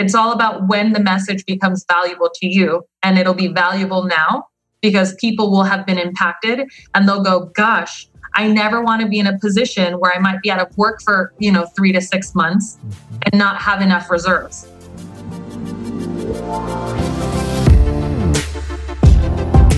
It's all about when the message becomes valuable to you. And it'll be valuable now because people will have been impacted and they'll go, gosh, I never want to be in a position where I might be out of work for, you know, three to six months and not have enough reserves.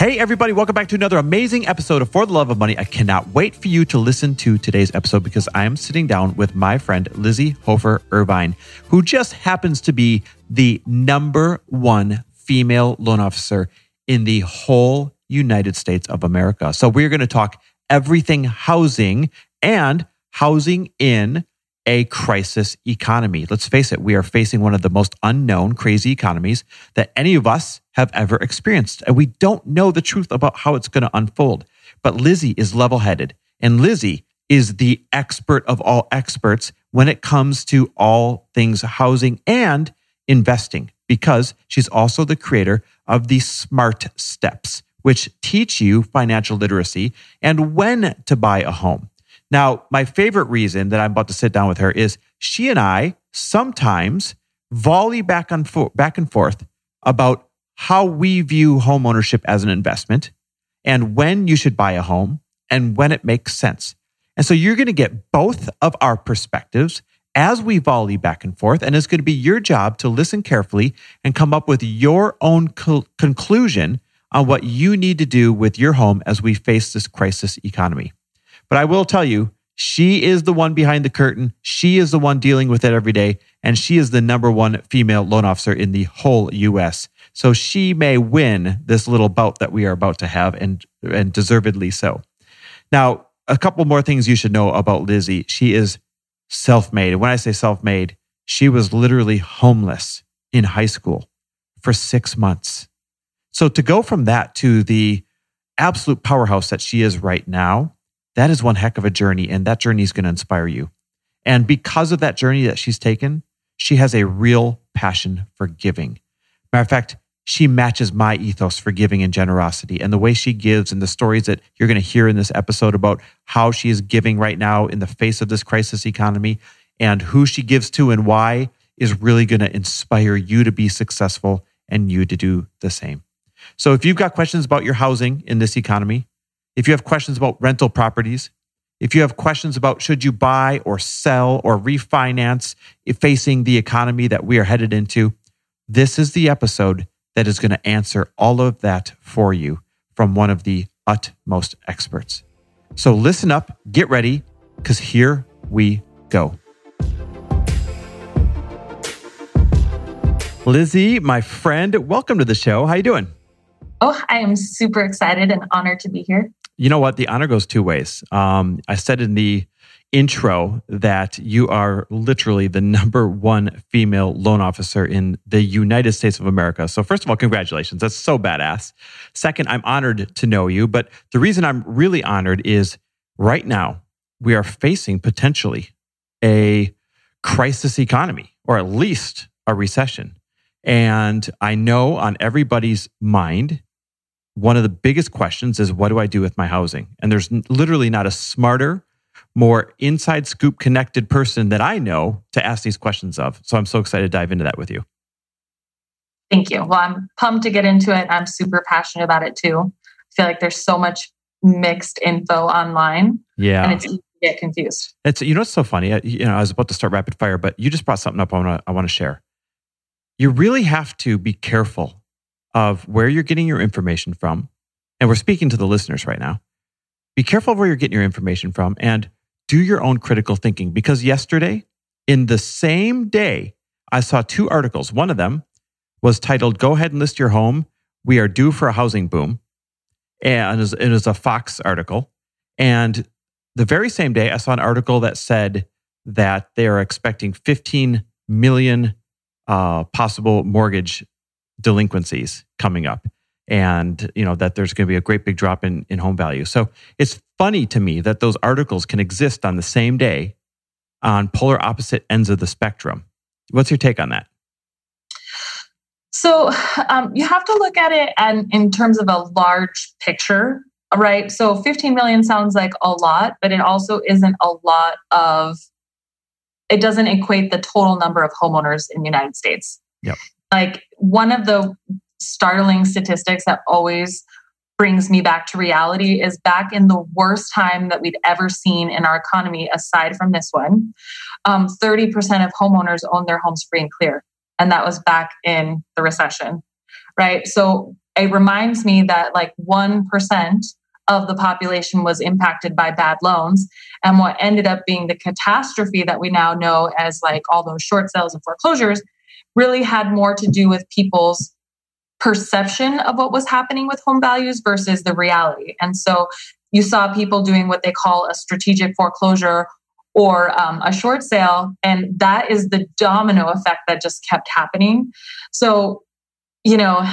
Hey, everybody, welcome back to another amazing episode of For the Love of Money. I cannot wait for you to listen to today's episode because I am sitting down with my friend Lizy Hoeffer Irvine, who just happens to be the number one female loan officer in the whole United States of America. So we're going to talk everything housing and housing in a crisis economy. Let's face it, we are facing one of the most unknown, crazy economies that any of us have ever experienced. And we don't know the truth about how it's going to unfold. But Lizy is level headed, and Lizy is the expert of all experts when it comes to all things housing and investing, because she's also the creator of the Smart Steps, which teach you financial literacy and when to buy a home. Now, my favorite reason that I'm about to sit down with her is she and I sometimes volley back and, fo- back and forth about how we view homeownership as an investment and when you should buy a home and when it makes sense. And so you're going to get both of our perspectives as we volley back and forth. And it's going to be your job to listen carefully and come up with your own co- conclusion on what you need to do with your home as we face this crisis economy. But I will tell you, she is the one behind the curtain. She is the one dealing with it every day. And she is the number one female loan officer in the whole US. So she may win this little bout that we are about to have and, and deservedly so. Now, a couple more things you should know about Lizy. She is self made. And when I say self made, she was literally homeless in high school for six months. So to go from that to the absolute powerhouse that she is right now, that is one heck of a journey. And that journey is going to inspire you. And because of that journey that she's taken, she has a real passion for giving. Matter of fact, she matches my ethos for giving and generosity and the way she gives and the stories that you're going to hear in this episode about how she is giving right now in the face of this crisis economy and who she gives to and why is really going to inspire you to be successful and you to do the same. So if you've got questions about your housing in this economy, if you have questions about rental properties, if you have questions about should you buy or sell or refinance facing the economy that we are headed into, this is the episode that is going to answer all of that for you from one of the utmost experts. So listen up, get ready, because here we go. Lizy, my friend, welcome to the show. How you doing? Oh, I am super excited and honored to be here. You know what? The honor goes two ways. Um, I said in the intro that you are literally the number one female loan officer in the United States of America. So, first of all, congratulations. That's so badass. Second, I'm honored to know you. But the reason I'm really honored is right now we are facing potentially a crisis economy or at least a recession. And I know on everybody's mind, one of the biggest questions is what do I do with my housing? And there's literally not a smarter, more inside scoop connected person that I know to ask these questions of. So I'm so excited to dive into that with you. Thank you. Well, I'm pumped to get into it. I'm super passionate about it too. I feel like there's so much mixed info online. Yeah. And it's easy to get confused. It's you know it's so funny. I, you know, I was about to start rapid fire, but you just brought something up I want to I want to share. You really have to be careful of where you're getting your information from. And we're speaking to the listeners right now. Be careful where you're getting your information from and do your own critical thinking because yesterday, in the same day, I saw two articles. One of them was titled, Go Ahead and List Your Home. We are due for a housing boom. And it was a Fox article. And the very same day, I saw an article that said that they are expecting 15 million uh, possible mortgage delinquencies coming up and you know that there's going to be a great big drop in, in home value. So it's funny to me that those articles can exist on the same day on polar opposite ends of the spectrum. What's your take on that? So um, you have to look at it and in terms of a large picture right? So 15 million sounds like a lot but it also isn't a lot of it doesn't equate the total number of homeowners in the united states. Yep. like one of the startling statistics that always brings me back to reality is back in the worst time that we'd ever seen in our economy, aside from this one, um, 30% of homeowners own their homes free and clear. And that was back in the recession, right? So it reminds me that like 1% of the population was impacted by bad loans. And what ended up being the catastrophe that we now know as like all those short sales and foreclosures really had more to do with people's perception of what was happening with home values versus the reality. And so you saw people doing what they call a strategic foreclosure or um, a short sale. And that is the domino effect that just kept happening. So, you know,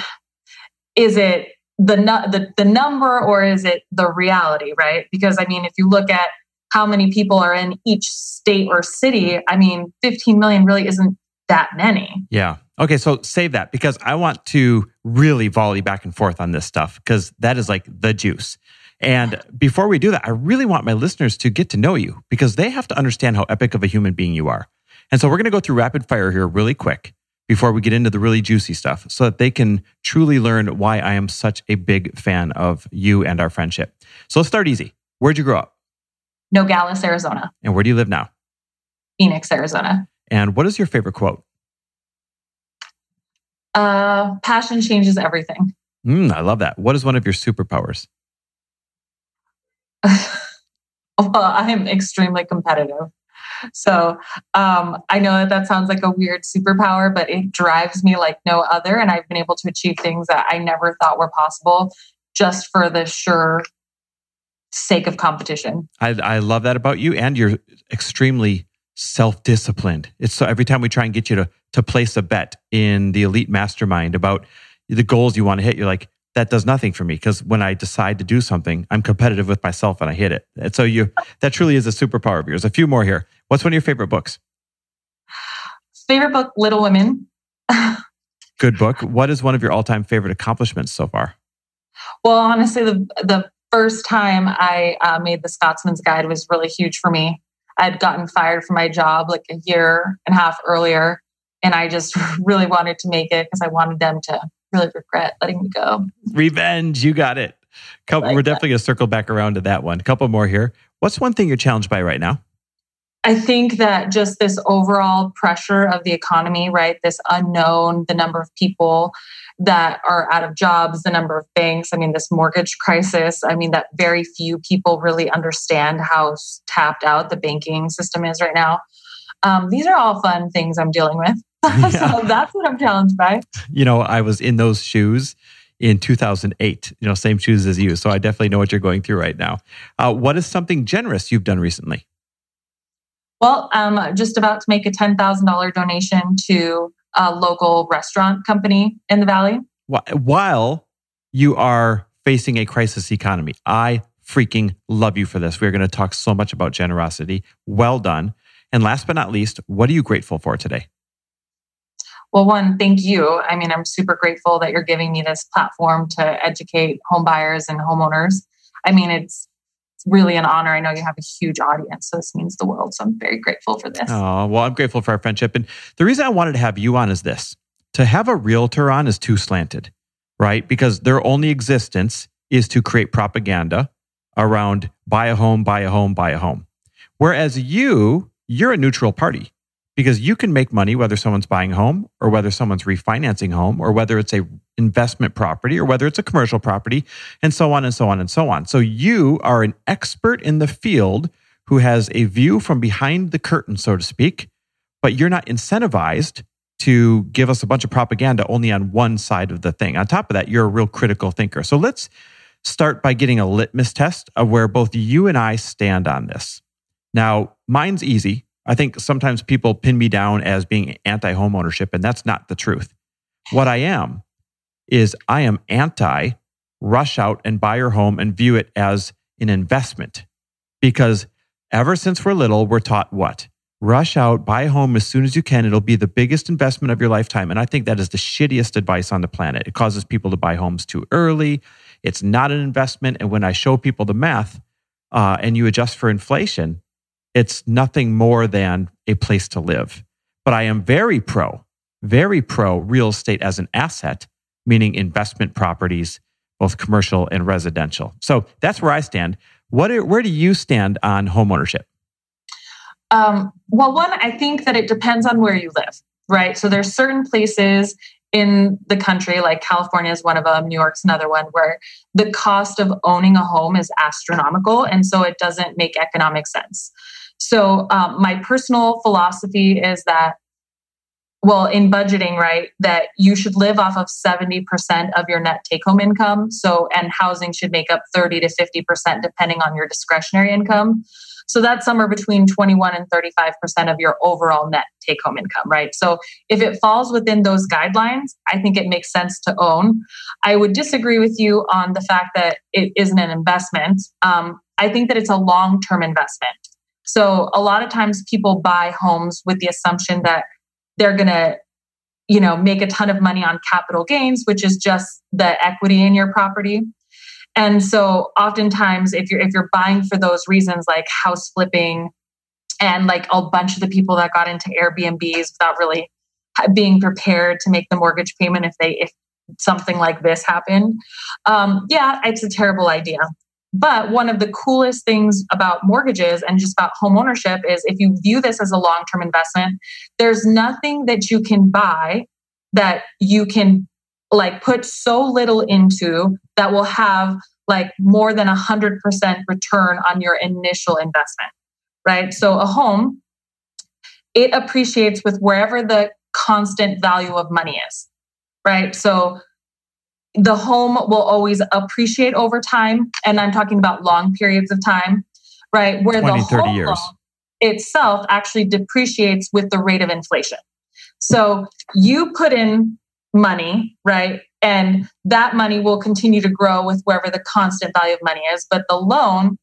is it the, the, the number or is it the reality, right? Because I mean, if you look at how many people are in each state or city, I mean, 15 million really isn't that many. Yeah. Okay, so save that because I want to really volley back and forth on this stuff because that is like the juice. And before we do that, I really want my listeners to get to know you because they have to understand how epic of a human being you are. And so we're going to go through rapid fire here really quick before we get into the really juicy stuff so that they can truly learn why I am such a big fan of you and our friendship. So let's start easy. Where'd you grow up? Nogales, Arizona. And where do you live now? Phoenix, Arizona. And what is your favorite quote? Uh, passion changes everything. Mm, I love that. What is one of your superpowers? well, I am extremely competitive. So um, I know that that sounds like a weird superpower, but it drives me like no other. And I've been able to achieve things that I never thought were possible just for the sure sake of competition. I, I love that about you. And you're extremely self disciplined. It's so every time we try and get you to to place a bet in the elite mastermind about the goals you want to hit, you're like, that does nothing for me because when I decide to do something, I'm competitive with myself and I hit it. And so you that truly is a superpower of yours. A few more here. What's one of your favorite books? Favorite book, Little Women. Good book. What is one of your all-time favorite accomplishments so far? Well, honestly, the the first time I uh, made the Scotsman's Guide was really huge for me. I'd gotten fired from my job like a year and a half earlier. And I just really wanted to make it because I wanted them to really regret letting me go. Revenge, you got it. Couple, like we're definitely going to circle back around to that one. A couple more here. What's one thing you're challenged by right now? I think that just this overall pressure of the economy, right? This unknown, the number of people that are out of jobs, the number of banks, I mean, this mortgage crisis. I mean, that very few people really understand how tapped out the banking system is right now. Um, these are all fun things I'm dealing with. Yeah. so that's what I'm challenged by. You know, I was in those shoes in 2008, you know, same shoes as you. So I definitely know what you're going through right now. Uh, what is something generous you've done recently? Well, I'm just about to make a $10,000 donation to a local restaurant company in the Valley. While you are facing a crisis economy, I freaking love you for this. We're going to talk so much about generosity. Well done. And last but not least, what are you grateful for today? Well, one, thank you. I mean, I'm super grateful that you're giving me this platform to educate home buyers and homeowners. I mean, it's really an honor. I know you have a huge audience, so this means the world. So I'm very grateful for this. Oh, well, I'm grateful for our friendship. And the reason I wanted to have you on is this to have a realtor on is too slanted, right? Because their only existence is to create propaganda around buy a home, buy a home, buy a home. Whereas you, you're a neutral party because you can make money whether someone's buying a home or whether someone's refinancing home or whether it's a investment property or whether it's a commercial property and so on and so on and so on. So you are an expert in the field who has a view from behind the curtain, so to speak, but you're not incentivized to give us a bunch of propaganda only on one side of the thing. On top of that, you're a real critical thinker. So let's start by getting a litmus test of where both you and I stand on this. Now, mine's easy. I think sometimes people pin me down as being anti homeownership, and that's not the truth. What I am is I am anti rush out and buy your home and view it as an investment because ever since we're little, we're taught what? Rush out, buy a home as soon as you can. It'll be the biggest investment of your lifetime. And I think that is the shittiest advice on the planet. It causes people to buy homes too early. It's not an investment. And when I show people the math uh, and you adjust for inflation, it's nothing more than a place to live. But I am very pro, very pro real estate as an asset, meaning investment properties, both commercial and residential. So that's where I stand. What are, where do you stand on homeownership? Um, well, one, I think that it depends on where you live, right? So there's certain places in the country, like California is one of them, New York's another one, where the cost of owning a home is astronomical. And so it doesn't make economic sense. So um, my personal philosophy is that well in budgeting right that you should live off of 70% of your net take home income so and housing should make up 30 to 50% depending on your discretionary income so that's somewhere between 21 and 35% of your overall net take home income, right? So if it falls within those guidelines, I think it makes sense to own. I would disagree with you on the fact that it isn't an investment. Um, I think that it's a long term investment. So a lot of times people buy homes with the assumption that they're going to you know make a ton of money on capital gains which is just the equity in your property. And so oftentimes if you're if you're buying for those reasons like house flipping and like a bunch of the people that got into airbnbs without really being prepared to make the mortgage payment if they if something like this happened um, yeah it's a terrible idea but one of the coolest things about mortgages and just about home ownership is if you view this as a long term investment, there's nothing that you can buy that you can like put so little into that will have like more than a 100% return on your initial investment, right? So a home, it appreciates with wherever the constant value of money is, right? So the home will always appreciate over time. And I'm talking about long periods of time, right? Where 20, the 30 years. itself actually depreciates with the rate of inflation. So you put in money, right? And that money will continue to grow with wherever the constant value of money is, but the loan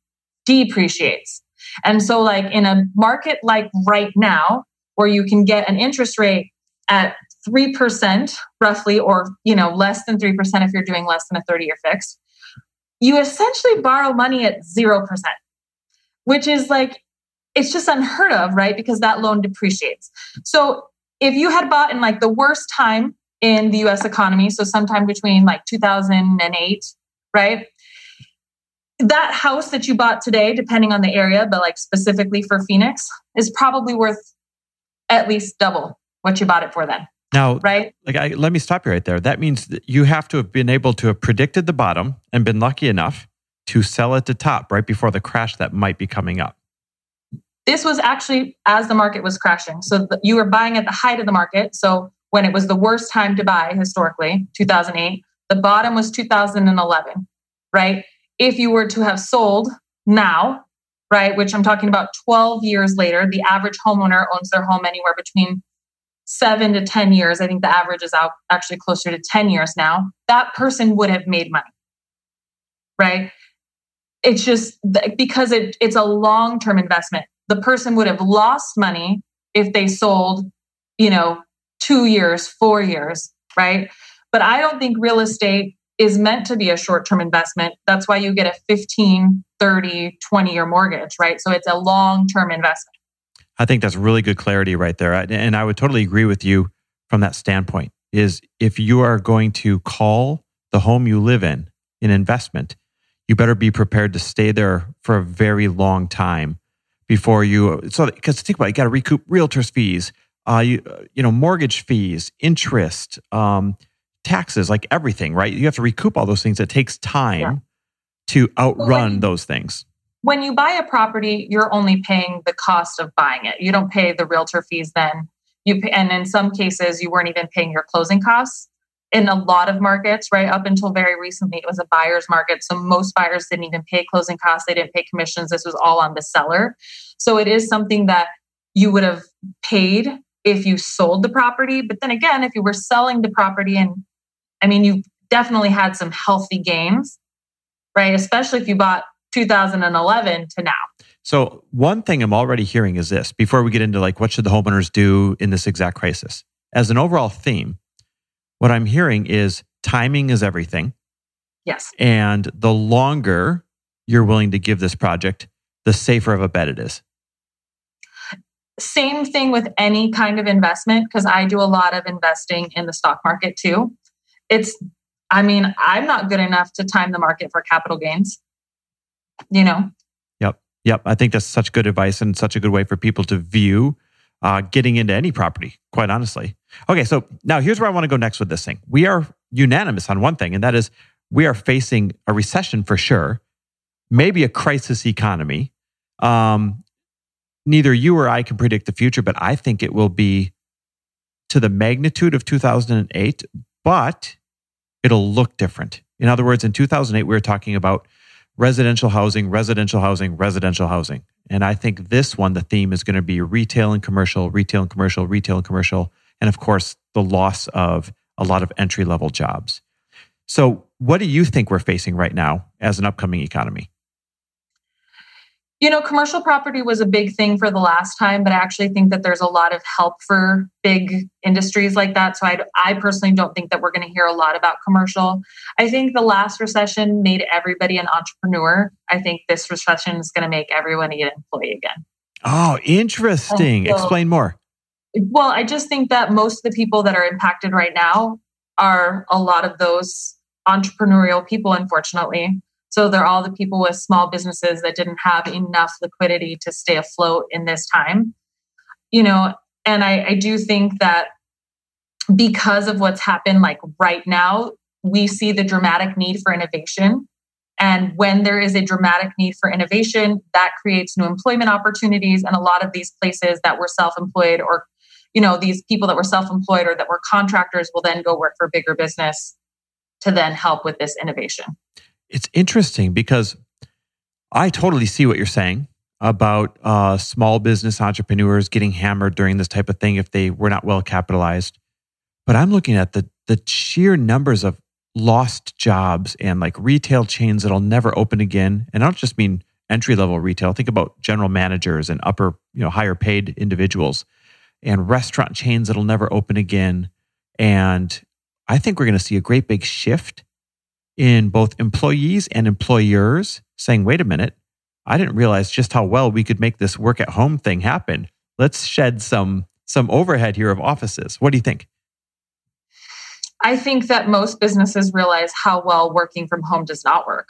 depreciates. And so, like in a market like right now, where you can get an interest rate at 3% roughly, or, you know, less than 3% if you're doing less than a 30 year fix, you essentially borrow money at 0%, which is like, it's just unheard of, right? Because that loan depreciates. So if you had bought in like the worst time in the US economy, so sometime between like 2008, right? That house that you bought today, depending on the area, but like specifically for Phoenix, is probably worth at least double what you bought it for then. Now, right? Like, I, let me stop you right there. That means that you have to have been able to have predicted the bottom and been lucky enough to sell at the top right before the crash that might be coming up. This was actually as the market was crashing. So the, you were buying at the height of the market. So when it was the worst time to buy historically, 2008, the bottom was 2011, right? If you were to have sold now, right, which I'm talking about 12 years later, the average homeowner owns their home anywhere between seven to 10 years, I think the average is out actually closer to 10 years now, that person would have made money. Right? It's just because it, it's a long term investment. The person would have lost money if they sold, you know, two years, four years, right? But I don't think real estate is meant to be a short term investment. That's why you get a 15, 30, 20 year mortgage, right? So it's a long term investment. I think that's really good clarity right there. And I would totally agree with you from that standpoint is if you are going to call the home you live in an investment, you better be prepared to stay there for a very long time before you. So, because think about it, you got to recoup realtors fees, uh, you, you know, mortgage fees, interest, um, taxes, like everything, right? You have to recoup all those things. It takes time yeah. to outrun well, those things when you buy a property, you're only paying the cost of buying it. You don't pay the realtor fees then. You pay, and in some cases, you weren't even paying your closing costs. In a lot of markets, right up until very recently, it was a buyer's market. So most buyers didn't even pay closing costs. They didn't pay commissions. This was all on the seller. So it is something that you would have paid if you sold the property. But then again, if you were selling the property and I mean, you definitely had some healthy gains, right? Especially if you bought 2011 to now. So, one thing I'm already hearing is this before we get into like what should the homeowners do in this exact crisis. As an overall theme, what I'm hearing is timing is everything. Yes. And the longer you're willing to give this project, the safer of a bet it is. Same thing with any kind of investment, because I do a lot of investing in the stock market too. It's, I mean, I'm not good enough to time the market for capital gains. You know? Yep. Yep. I think that's such good advice and such a good way for people to view uh, getting into any property, quite honestly. Okay. So now here's where I want to go next with this thing. We are unanimous on one thing, and that is we are facing a recession for sure, maybe a crisis economy. Um, neither you or I can predict the future, but I think it will be to the magnitude of 2008, but it'll look different. In other words, in 2008, we were talking about residential housing, residential housing, residential housing. And I think this one, the theme is going to be retail and commercial, retail and commercial, retail and commercial. And of course, the loss of a lot of entry level jobs. So, what do you think we're facing right now as an upcoming economy? You know, commercial property was a big thing for the last time, but I actually think that there's a lot of help for big industries like that. So I, I personally don't think that we're going to hear a lot about commercial. I think the last recession made everybody an entrepreneur. I think this recession is going to make everyone an employee again. Oh, interesting. So, Explain more. Well, I just think that most of the people that are impacted right now are a lot of those entrepreneurial people, unfortunately. So they're all the people with small businesses that didn't have enough liquidity to stay afloat in this time. You know, and I, I do think that because of what's happened like right now, we see the dramatic need for innovation. And when there is a dramatic need for innovation, that creates new employment opportunities. And a lot of these places that were self employed or, you know, these people that were self employed or that were contractors will then go work for bigger business to then help with this innovation it's interesting because I totally see what you're saying about uh, small business entrepreneurs getting hammered during this type of thing if they were not well capitalized. But I'm looking at the the sheer numbers of lost jobs and like retail chains that'll never open again. And I don't just mean entry level retail. Think about general managers and upper, you know, higher paid individuals and restaurant chains that'll never open again. And I think we're going to see a great big shift in both employees and employers saying, wait a minute, I didn't realize just how well we could make this work at home thing happen. Let's shed some some overhead here of offices. What do you think? I think that most businesses realize how well working from home does not work.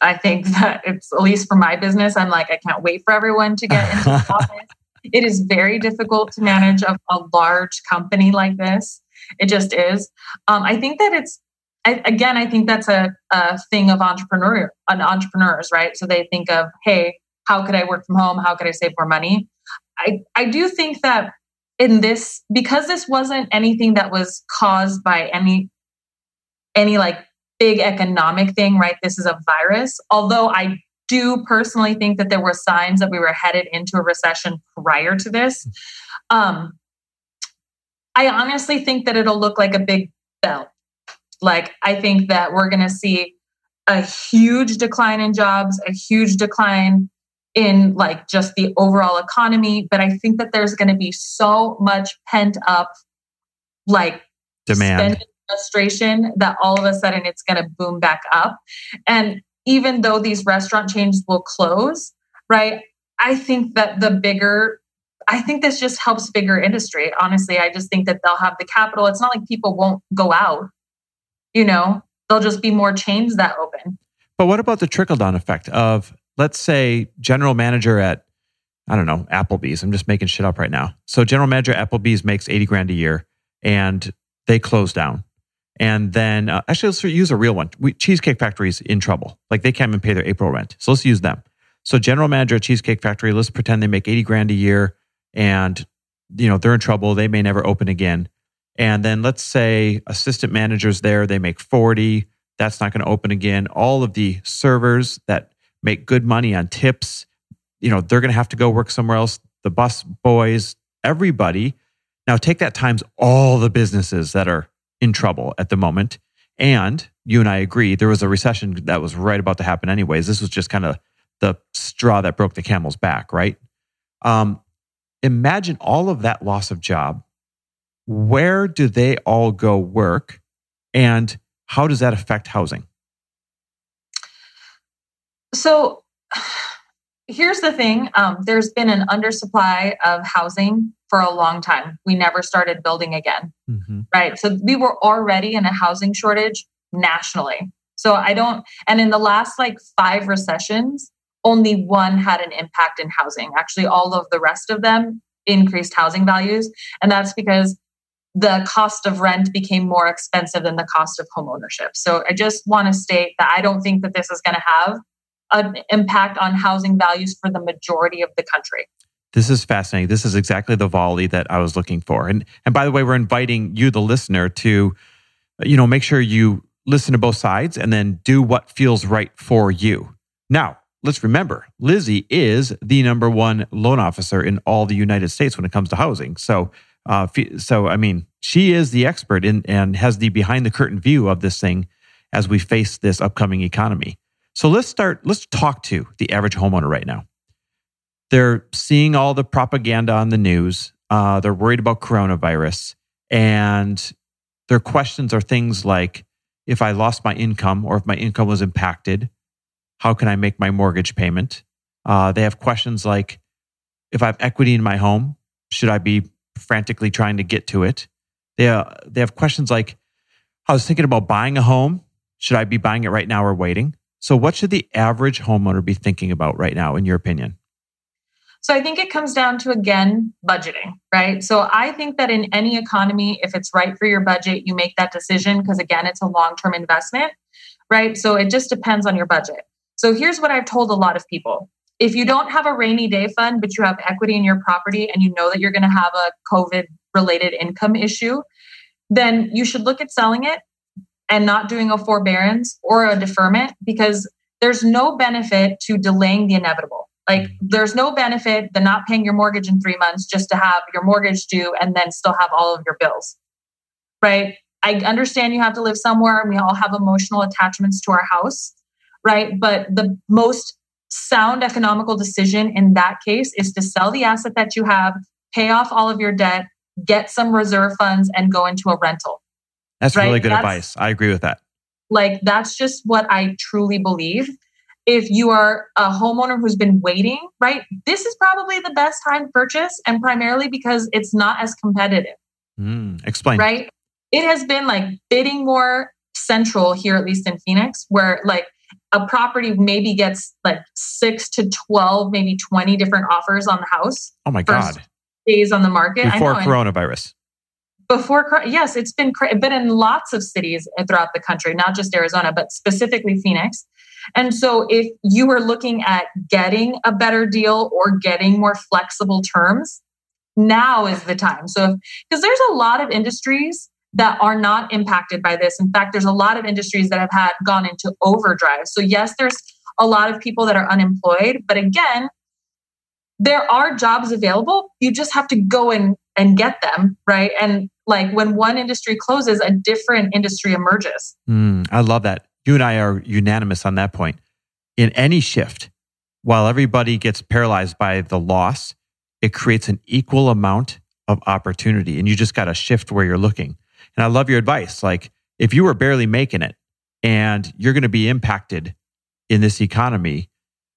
I think that it's at least for my business, I'm like, I can't wait for everyone to get into the office. It is very difficult to manage a, a, large company like this. It just is. Um, I think that it's I, again, I think that's a, a thing of entrepreneur, an entrepreneurs, right? So they think of, hey, how could I work from home? How could I save more money? I, I do think that in this, because this wasn't anything that was caused by any, any like big economic thing, right? This is a virus. Although I do personally think that there were signs that we were headed into a recession prior to this. Um, I honestly think that it'll look like a big bell like, I think that we're going to see a huge decline in jobs, a huge decline in like just the overall economy. But I think that there's going to be so much pent up, like, demand frustration that all of a sudden it's going to boom back up. And even though these restaurant chains will close, right? I think that the bigger I think this just helps bigger industry. Honestly, I just think that they'll have the capital. It's not like people won't go out you know, there'll just be more chains that open. But what about the trickle down effect of, let's say, general manager at, I don't know, Applebee's? I'm just making shit up right now. So, general manager Applebee's makes 80 grand a year and they close down. And then, uh, actually, let's use a real one. We, Cheesecake Factory's in trouble. Like they can't even pay their April rent. So, let's use them. So, general manager at Cheesecake Factory, let's pretend they make 80 grand a year and, you know, they're in trouble. They may never open again. And then let's say assistant managers there, they make 40. That's not going to open again. All of the servers that make good money on tips, you know, they're going to have to go work somewhere else. The bus boys, everybody. Now take that times all the businesses that are in trouble at the moment. And you and I agree, there was a recession that was right about to happen, anyways. This was just kind of the straw that broke the camel's back, right? Um, imagine all of that loss of job. Where do they all go work? And how does that affect housing? So here's the thing um, there's been an undersupply of housing for a long time. We never started building again. Mm-hmm. Right. So we were already in a housing shortage nationally. So I don't, and in the last like five recessions, only one had an impact in housing. Actually, all of the rest of them increased housing values. And that's because the cost of rent became more expensive than the cost of home ownership. So I just want to state that I don't think that this is going to have an impact on housing values for the majority of the country. This is fascinating. This is exactly the volley that I was looking for. And and by the way, we're inviting you, the listener, to you know make sure you listen to both sides and then do what feels right for you. Now, let's remember, Lizy is the number one loan officer in all the United States when it comes to housing. So, uh, so I mean, she is the expert in and has the behind the curtain view of this thing as we face this upcoming economy. So let's start, let's talk to the average homeowner right now. They're seeing all the propaganda on the news. Uh, they're worried about coronavirus. And their questions are things like if I lost my income or if my income was impacted, how can I make my mortgage payment? Uh, they have questions like if I have equity in my home, should I be frantically trying to get to it? They, uh, they have questions like I was thinking about buying a home. Should I be buying it right now or waiting? So, what should the average homeowner be thinking about right now, in your opinion? So, I think it comes down to, again, budgeting, right? So, I think that in any economy, if it's right for your budget, you make that decision because, again, it's a long term investment, right? So, it just depends on your budget. So, here's what I've told a lot of people if you don't have a rainy day fund, but you have equity in your property and you know that you're going to have a COVID related income issue, then you should look at selling it and not doing a forbearance or a deferment because there's no benefit to delaying the inevitable. Like mm-hmm. there's no benefit to not paying your mortgage in three months just to have your mortgage due and then still have all of your bills. Right. I understand you have to live somewhere and we all have emotional attachments to our house. Right. But the most sound economical decision in that case is to sell the asset that you have, pay off all of your debt, get some reserve funds, and go into a rental. That's right? really good that's, advice. I agree with that. Like, that's just what I truly believe. If you are a homeowner who's been waiting, right, this is probably the best time to purchase, and primarily because it's not as competitive. Mm, explain. Right? It has been like bidding more central here, at least in Phoenix, where like a property maybe gets like six to 12, maybe 20 different offers on the house. Oh my God. Days on the market. Before coronavirus before yes it's been been in lots of cities throughout the country not just arizona but specifically phoenix and so if you are looking at getting a better deal or getting more flexible terms now is the time so because there's a lot of industries that are not impacted by this in fact there's a lot of industries that have had gone into overdrive so yes there's a lot of people that are unemployed but again there are jobs available you just have to go and and get them right and like when one industry closes, a different industry emerges. Mm, I love that. You and I are unanimous on that point. In any shift, while everybody gets paralyzed by the loss, it creates an equal amount of opportunity. And you just got to shift where you're looking. And I love your advice. Like, if you are barely making it and you're going to be impacted in this economy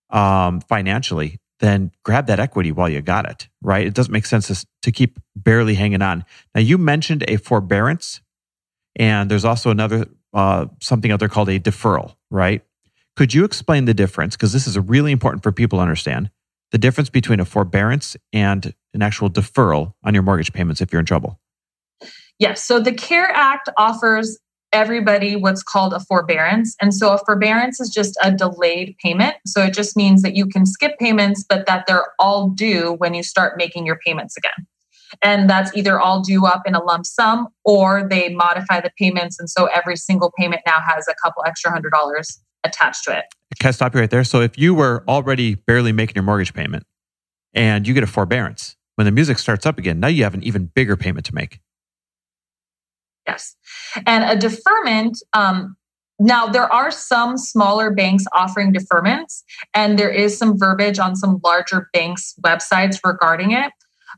um, financially, then grab that equity while you got it, right? It doesn't make sense to, keep barely hanging on. Now, you mentioned a forbearance, and there's also another uh, something out there called a deferral, right? Could you explain the difference? Because this is really important for people to understand the difference between a forbearance and an actual deferral on your mortgage payments if you're in trouble. Yes. So the CARE Act offers everybody what's called a forbearance. And so a forbearance is just a delayed payment. So it just means that you can skip payments, but that they're all due when you start making your payments again. And that's either all due up in a lump sum or they modify the payments. And so every single payment now has a couple extra hundred dollars attached to it. Can I stop you right there? So if you were already barely making your mortgage payment and you get a forbearance, when the music starts up again, now you have an even bigger payment to make. Yes. And a deferment, um, now there are some smaller banks offering deferments, and there is some verbiage on some larger banks' websites regarding it.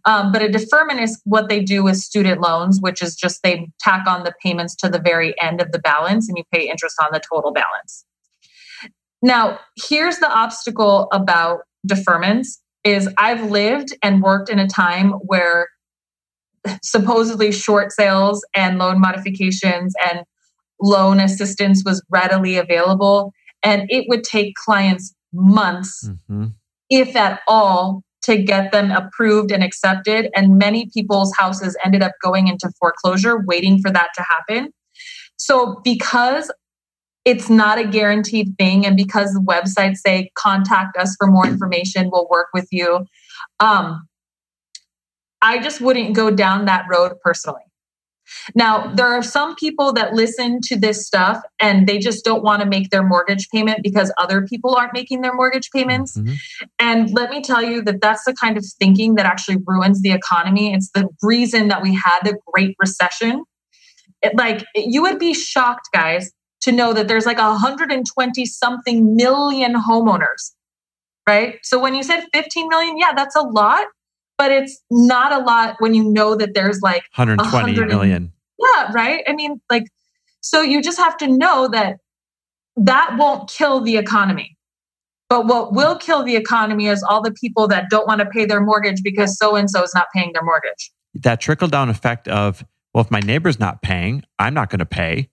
Um, but a deferment is what they do with student loans, which is just they tack on the payments to the very end of the balance and you pay interest on the total balance. Now, here's the obstacle about deferments is I've lived and worked in a time where supposedly short sales and loan modifications and loan assistance was readily available and it would take clients months mm-hmm. if at all to get them approved and accepted. And many people's houses ended up going into foreclosure, waiting for that to happen. So, because it's not a guaranteed thing, and because the websites say contact us for more information, we'll work with you. Um, I just wouldn't go down that road personally. Now, there are some people that listen to this stuff and they just don't want to make their mortgage payment because other people aren't making their mortgage payments. Mm-hmm. And let me tell you that that's the kind of thinking that actually ruins the economy. It's the reason that we had the Great Recession. It, like, you would be shocked, guys, to know that there's like 120 something million homeowners, right? So when you said 15 million, yeah, that's a lot but it's not a lot when you know that there's like 120 million. Yeah, right. I mean, like, so you just have to know that that won't kill the economy. But what will kill the economy is all the people that don't want to pay their mortgage because so and so is not paying their mortgage. That trickle down effect of, well, if my neighbor's not paying, I'm not going to pay.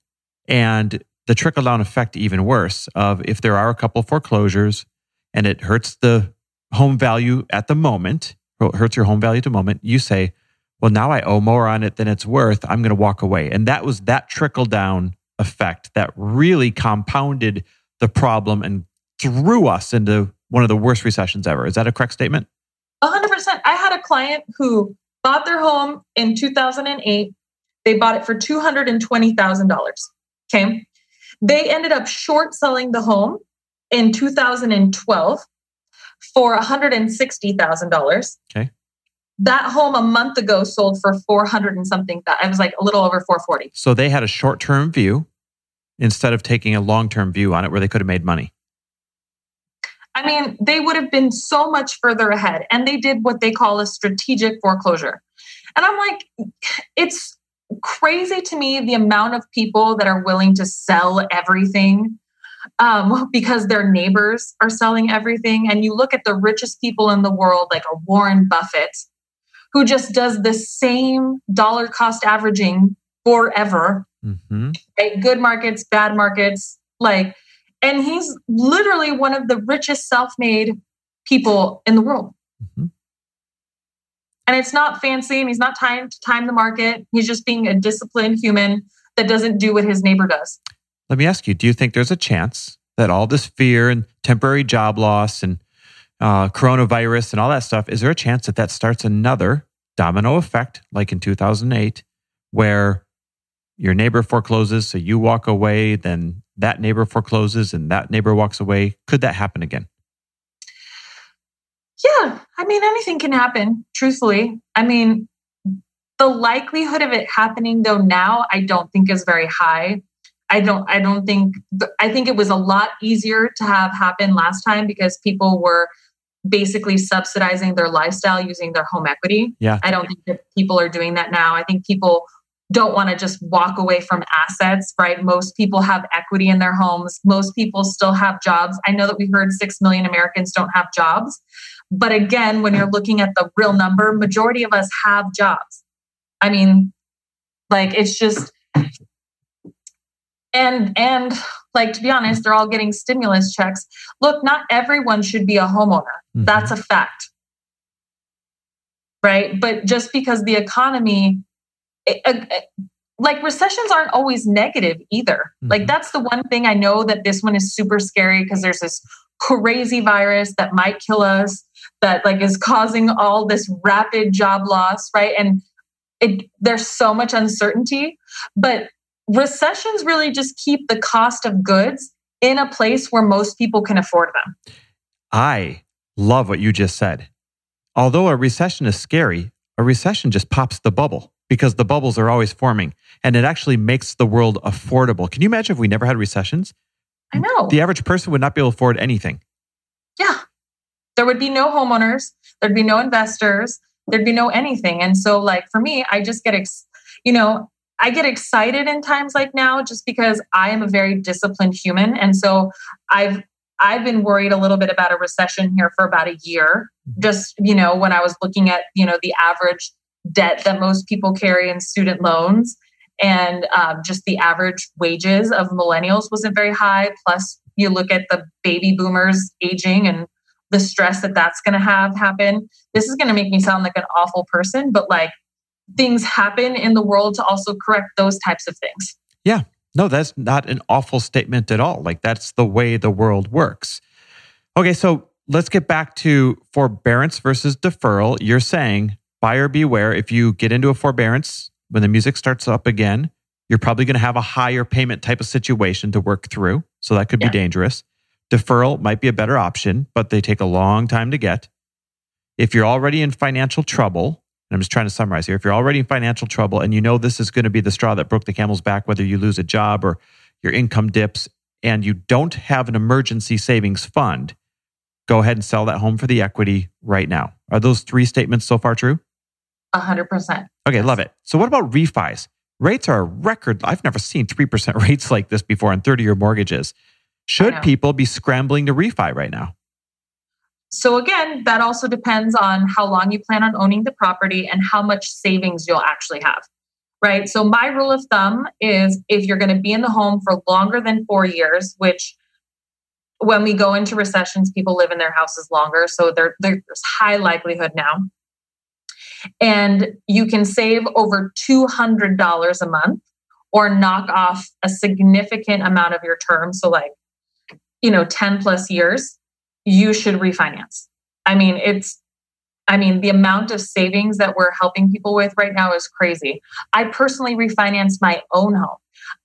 And the trickle down effect, even worse, of if there are a couple foreclosures and it hurts the home value at the moment, hurts your home value at the moment, you say, well, now I owe more on it than it's worth. I'm going to walk away. And that was that trickle down effect that really compounded the problem and threw us into one of the worst recessions ever. Is that a correct statement? 100%. I had a client who bought their home in 2008. They bought it for $220,000. Okay. They ended up short selling the home in 2012 for $160,000. Okay. That home a month ago sold for 400 and something. I was like a little over 440. So they had a short term view instead of taking a long term view on it where they could have made money. I mean, they would have been so much further ahead. And they did what they call a strategic foreclosure. And I'm like, it's crazy to me the amount of people that are willing to sell everything um, because their neighbors are selling everything. And you look at the richest people in the world, like a Warren Buffett, who just does the same dollar cost averaging forever. Mm-hmm. Right? Good markets, bad markets, like, and he's literally one of the richest self-made people in the world. Mm-hmm. And it's not fancy, and he's not trying to time the market. He's just being a disciplined human that doesn't do what his neighbor does. Let me ask you do you think there's a chance that all this fear and temporary job loss and uh, coronavirus and all that stuff, is there a chance that that starts another domino effect like in 2008 where your neighbor forecloses, so you walk away, then that neighbor forecloses and that neighbor walks away? Could that happen again? Yeah, I mean, anything can happen, truthfully. I mean, the likelihood of it happening, though, now I don't think is very high. I don't I don't think I think it was a lot easier to have happen last time because people were basically subsidizing their lifestyle using their home equity. Yeah. I don't think that people are doing that now. I think people don't want to just walk away from assets, right? Most people have equity in their homes. Most people still have jobs. I know that we heard 6 million Americans don't have jobs. But again, when you're looking at the real number, majority of us have jobs. I mean, like it's just and and like to be honest they're all getting stimulus checks. Look not everyone should be a homeowner. Mm-hmm. that's a fact. Right? But just because the economy it, it, like recessions aren't always negative either. Mm-hmm. like that's the one thing i know that this one is super scary because there's this crazy virus that might kill us that like is causing all this rapid job loss right? And it, there's so much uncertainty. But recessions really just keep the cost of goods in a place where most people can afford them. I love what you just said. Although a recession is scary, a recession just pops the bubble. because the bubbles are always forming and it actually makes the world affordable. Can you imagine if we never had recessions? I know. The average person would not be able to afford anything. Yeah. There would be no homeowners, there'd be no investors, there'd be no anything. And so, like, for me, I just get, ex- you know, I get excited in times like now just because I am a very disciplined human. And so I've I've been worried a little bit about a recession here for about a year. Mm-hmm. Just, you know, when I was looking at, you know, the average debt that most people carry in student loans and um, just the average wages of millennials wasn't very high. Plus, you look at the baby boomers aging and the stress that that's going to have happen. This is going to make me sound like an awful person, but like things happen in the world to also correct those types of things. Yeah. No, that's not an awful statement at all. Like that's the way the world works. Okay, so let's get back to forbearance versus deferral. You're saying buyer beware if you get into a forbearance when the music starts up again, you're probably going to have a higher payment type of situation to work through. So that could yeah. be dangerous. Deferral might be a better option, but they take a long time to get. If you're already in financial trouble, I'm just trying to summarize here. If you're already in financial trouble and you know this is going to be the straw that broke the camel's back, whether you lose a job or your income dips, and you don't have an emergency savings fund, go ahead and sell that home for the equity right now. Are those three statements so far true? 100%. Okay, love it. So, what about refis? Rates are a record. I've never seen 3% rates like this before on 30 year mortgages. Should people be scrambling to refi right now? So, again, that also depends on how long you plan on owning the property and how much savings you'll actually have, right? So, my rule of thumb is if you're going to be in the home for longer than four years, which when we go into recessions, people live in their houses longer. So, there, there's high likelihood now. And you can save over $200 a month or knock off a significant amount of your term. So, like, you know, 10 plus years you should refinance. I mean, it's I mean, the amount of savings that we're helping people with right now is crazy. I personally refinanced my own home.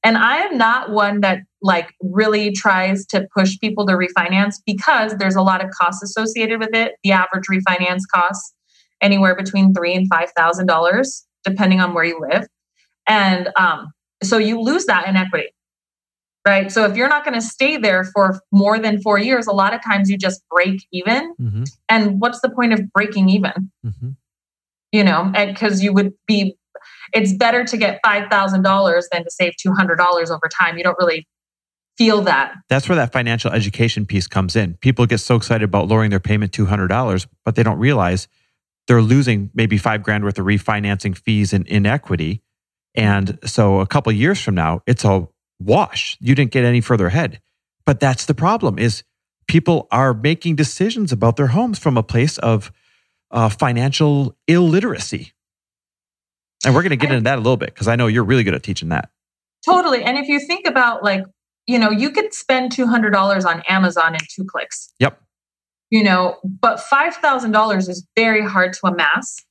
And I am not one that like really tries to push people to refinance because there's a lot of costs associated with it. The average refinance costs anywhere between three and five thousand dollars, depending on where you live. And um, so you lose that in equity right? So if you're not going to stay there for more than four years, a lot of times you just break even. Mm-hmm. And what's the point of breaking even? Mm-hmm. You know, because you would be, it's better to get $5,000 than to save $200 over time. You don't really feel that. That's where that financial education piece comes in. People get so excited about lowering their payment $200, but they don't realize they're losing maybe five grand worth of refinancing fees and inequity. And so a couple years from now, it's a wash. You didn't get any further ahead. But that's the problem is people are making decisions about their homes from a place of uh, financial illiteracy. And we're going to get into that a little bit because I know you're really good at teaching that. Totally. And if you think about like, you know, you could spend $200 on Amazon in two clicks. Yep. You know, but $5,000 is very hard to amass,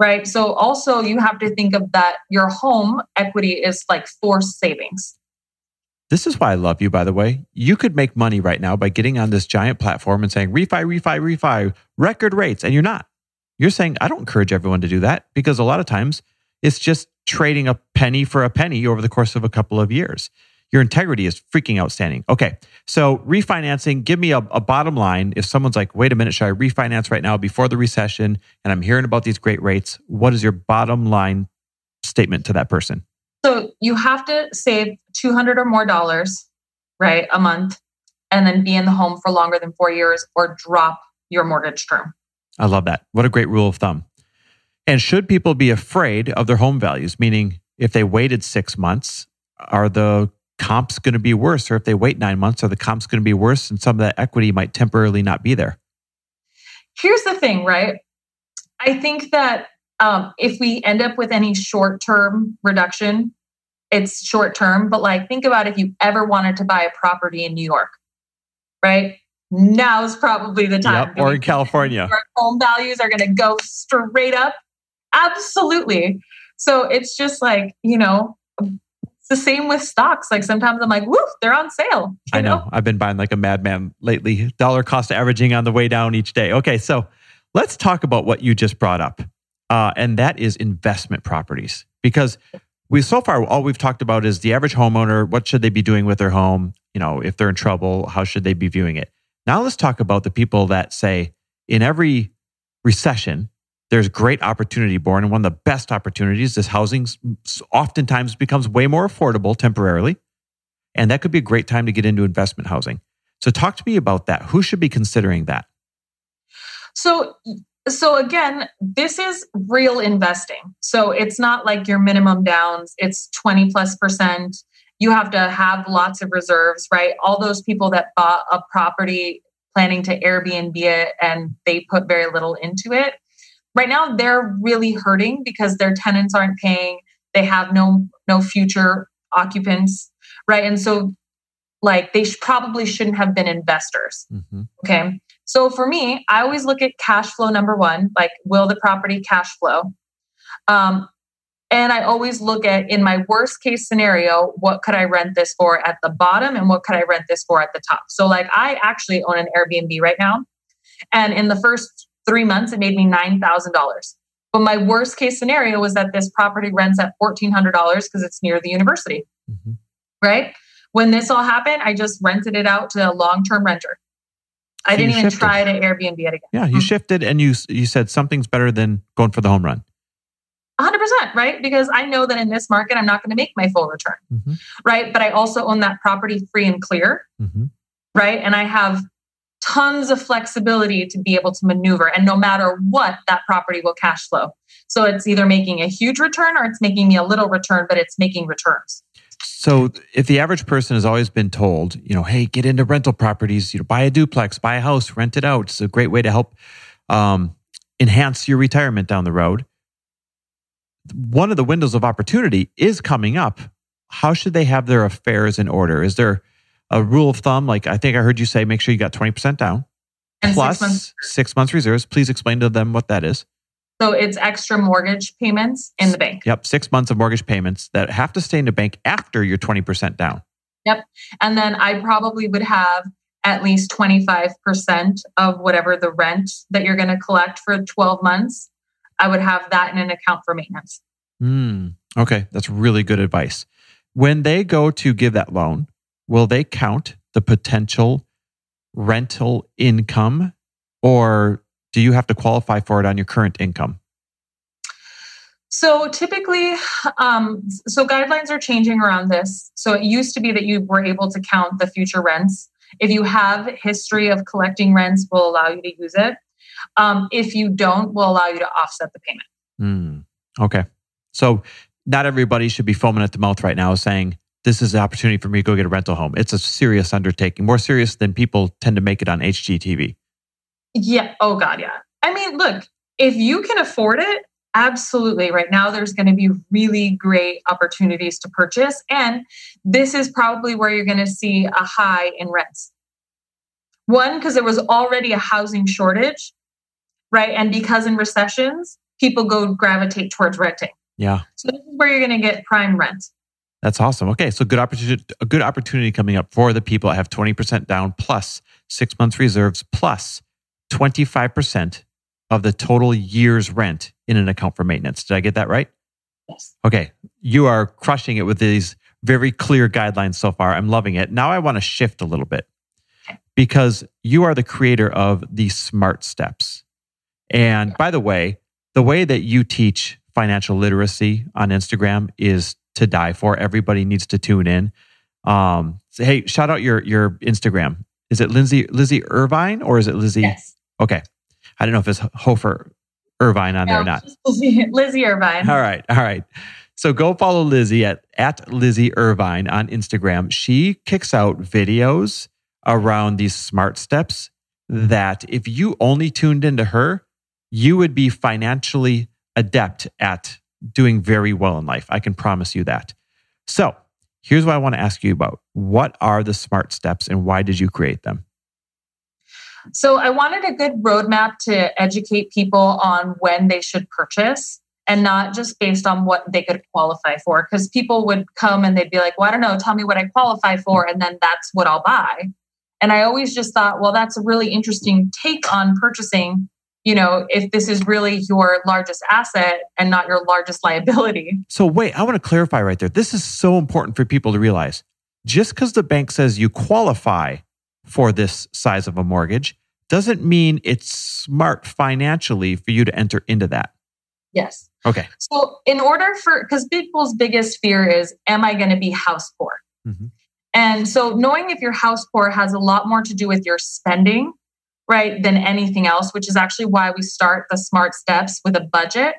right? So also you have to think of that your home equity is like forced savings. This is why I love you, by the way. You could make money right now by getting on this giant platform and saying, refi, refi, refi, record rates. And you're not. You're saying, I don't encourage everyone to do that because a lot of times it's just trading a penny for a penny over the course of a couple of years. Your integrity is freaking outstanding. Okay. So refinancing, give me a, a bottom line. If someone's like, wait a minute, should I refinance right now before the recession? And I'm hearing about these great rates. What is your bottom line statement to that person? So you have to save 200 or more dollars, right, a month, and then be in the home for longer than four years or drop your mortgage term. I love that. What a great rule of thumb. And should people be afraid of their home values? Meaning, if they waited six months, are the comps going to be worse? Or if they wait nine months, are the comps going to be worse and some of that equity might temporarily not be there? Here's the thing, right? I think that um, if we end up with any short term reduction, it's short term. But like, think about if you ever wanted to buy a property in New York, right? Now's probably the time. Yep, or in California. Home values are going to go straight up. Absolutely. So it's just like, you know, it's the same with stocks. Like sometimes I'm like, woof, they're on sale. I know? know. I've been buying like a madman lately, dollar cost averaging on the way down each day. Okay. So let's talk about what you just brought up uh, and that is investment properties. Because we so far all we've talked about is the average homeowner. What should they be doing with their home? You know, if they're in trouble, how should they be viewing it? Now let's talk about the people that say in every recession, there's great opportunity born, and one of the best opportunities is housing. Oftentimes becomes way more affordable temporarily, and that could be a great time to get into investment housing. So, talk to me about that. Who should be considering that? So, so again, this is real investing. So it's not like your minimum downs, it's 20 plus percent. You have to have lots of reserves, right? All those people that bought a property planning to Airbnb it and they put very little into it. Right now they're really hurting because their tenants aren't paying, they have no no future occupants, right? And so like they sh- probably shouldn't have been investors. Mm-hmm. Okay. So for me, I always look at cash flow number one, like will the property cash flow? Um, and I always look at in my worst case scenario, what could I rent this for at the bottom and what could I rent this for at the top? So, like, I actually own an Airbnb right now. And in the first three months, it made me $9,000. But my worst case scenario was that this property rents at $1,400 because it's near the university. Mm-hmm. Right. When this all happened, I just rented it out to a long term renter. I didn't even shifted. try to Airbnb it again. Yeah, you mm-hmm. shifted and you you said something's better than going for the home run. 100%, right? Because I know that in this market, I'm not going to make my full return, mm-hmm. right? But I also own that property free and clear, mm-hmm. right? And I have tons of flexibility to be able to maneuver. And no matter what, that property will cash flow. So it's either making a huge return or it's making me a little return, but it's making returns. So if the average person has always been told, you know, hey, get into rental properties, you know, buy a duplex, buy a house, rent it out. It's a great way to help um, enhance your retirement down the road. One of the windows of opportunity is coming up. How should they have their affairs in order? Is there a rule of thumb? Like I think I heard you say, make sure you got 20% down plus six months. six months reserves. Please explain to them what that is. So it's extra mortgage payments in the bank. Yep. Six months of mortgage payments that have to stay in the bank after you're 20% down. Yep. And then I probably would have at least 25% of whatever the rent that you're going to collect for 12 months. I would have that in an account for maintenance. Mm, okay. That's really good advice. When they go to give that loan, will they count the potential rental income or do you have to qualify for it on your current income? So typically, um, so guidelines are changing around this. So it used to be that you were able to count the future rents. If you have history of collecting rents, will allow you to use it. Um, if you don't, will allow you to offset the payment. Mm, okay. So not everybody should be foaming at the mouth right now saying, this is an opportunity for me to go get a rental home. It's a serious undertaking, more serious than people tend to make it on HGTV. Yeah. Oh, God. Yeah. I mean, look, if you can afford it, absolutely. Right now, there's going to be really great opportunities to purchase. And this is probably where you're going to see a high in rents. One, because there was already a housing shortage, right? And because in recessions, people go gravitate towards renting. Yeah. So this is where you're going to get prime rent. That's awesome. Okay, so good opportunity, a good opportunity coming up for the people that have twenty percent down plus six months reserves plus 25% of the total year's rent in an account for maintenance. Did I get that right? Yes. Okay. You are crushing it with these very clear guidelines so far. I'm loving it. Now I want to shift a little bit because you are the creator of the smart steps. And by the way, the way that you teach financial literacy on Instagram is to die for. Everybody needs to tune in. Um, so, hey, shout out your your Instagram. Is it Lindsay Lizy Irvine or is it Lizy? Yes. Okay. I don't know if it's Hoeffer Irvine on no, there or not. Lizy, Lizy Irvine. All right. All right. So go follow Lizy at, at Lizy Irvine on Instagram. She kicks out videos around these smart steps that if you only tuned into her, you would be financially adept at doing very well in life. I can promise you that. So here's what I want to ask you about. What are the smart steps and why did you create them? So I wanted a good roadmap to educate people on when they should purchase and not just based on what they could qualify for. Because people would come and they'd be like, well, I don't know, tell me what I qualify for, and then that's what I'll buy. And I always just thought, well, that's a really interesting take on purchasing you know, if this is really your largest asset and not your largest liability. So, wait, I want to clarify right there. This is so important for people to realize. Just because the bank says you qualify for this size of a mortgage doesn't mean it's smart financially for you to enter into that. Yes. Okay. So, in order for, because people's biggest fear is, am I going to be house poor? Mm-hmm. And so, knowing if you're house poor has a lot more to do with your spending, right, than anything else, which is actually why we start the smart steps with a budget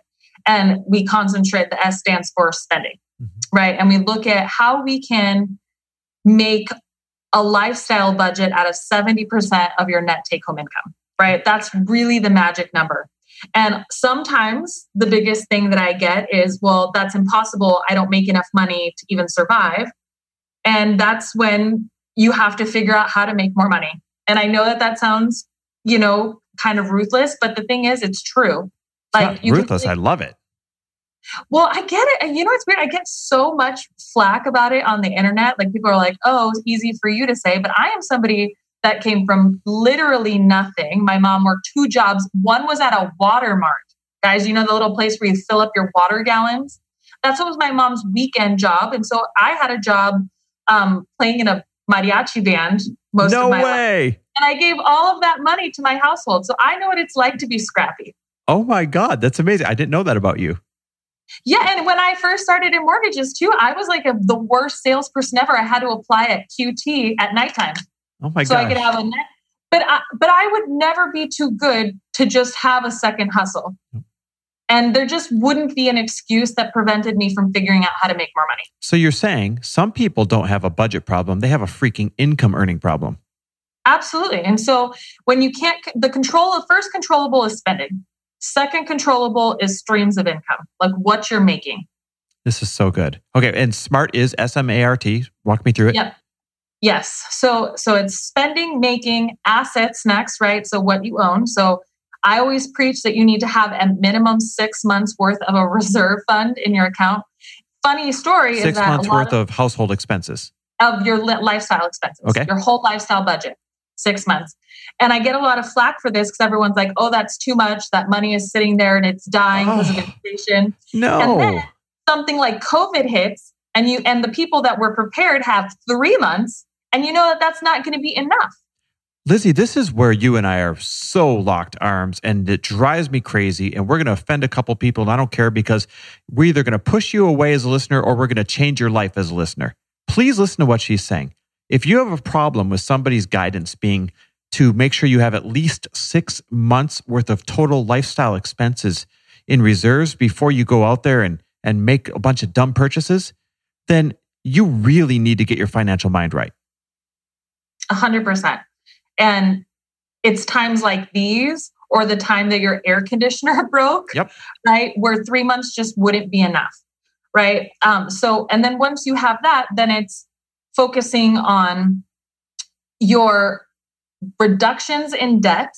and we concentrate, the S stands for spending, mm-hmm. right? And we look at how we can make a lifestyle budget out of 70% of your net take home income, right? That's really the magic number. And sometimes the biggest thing that I get is, well, that's impossible. I don't make enough money to even survive. And that's when you have to figure out how to make more money. And I know that that sounds, you know, kind of ruthless, but the thing is, it's true. Like it's ruthless. I love it. Well, I get it. You know, it's weird. I get so much flack about it on the internet. Like people are like, oh, it's easy for you to say. But I am somebody that came from literally nothing. My mom worked two jobs. One was at a water mart. Guys, you know the little place where you fill up your water gallons? That's what was my mom's weekend job. And so I had a job um, playing in a mariachi band most no of my way. life. And I gave all of that money to my household. So I know what it's like to be scrappy. Oh my God, that's amazing. I didn't know that about you. Yeah, and when I first started in mortgages too, I was like a, the worst salesperson ever. I had to apply at QT at nighttime. Oh my god! So I could have a net. But I, but I would never be too good to just have a second hustle. And there just wouldn't be an excuse that prevented me from figuring out how to make more money. So you're saying some people don't have a budget problem, they have a freaking income earning problem. Absolutely. And so when you can't, the control of first controllable is spending. Second controllable is streams of income, like what you're making. This is so good. Okay. And SMART is S M A R T. Walk me through it. Yep. Yes. So so it's spending, making, assets next, right? So what you own. So I always preach that you need to have a minimum six months worth of a reserve fund in your account. Funny story six is that months worth of, of, household expenses of your lifestyle expenses. Okay. Your whole lifestyle budget, six months. And I get a lot of flack for this because everyone's like, "Oh, that's too much. That money is sitting there and it's dying because oh, of inflation." No. And then something like COVID hits, and you and the people that were prepared have three months and you know that that's not going to be enough Lizy, this is where you and I are so locked arms, and it drives me crazy. And we're going to offend a couple people, and I don't care because we're either going to push you away as a listener or we're going to change your life as a listener. Please listen to what she's saying. If you have a problem with somebody's guidance being to make sure you have at least six months worth of total lifestyle expenses in reserves before you go out there and, and make a bunch of dumb purchases, then you really need to get your financial mind right. A hundred percent. And it's times like these or the time that your air conditioner broke, yep. right? Where three months just wouldn't be enough, right? Um, so, and then once you have that, then it's focusing on your reductions in debt,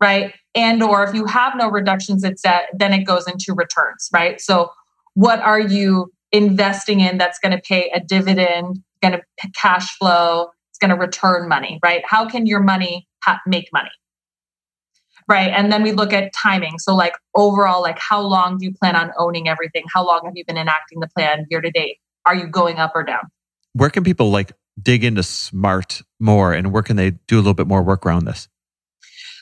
right? And or if you have no reductions in debt, then it goes into returns, right? So, what are you investing in that's going to pay a dividend, going to cash flow, it's going to return money, right? How can your money ha- make money? Right. And then we look at timing. So, like overall, like how long do you plan on owning everything? How long have you been enacting the plan year to date? Are you going up or down? Where can people like dig into smart more and where can they do a little bit more work around this?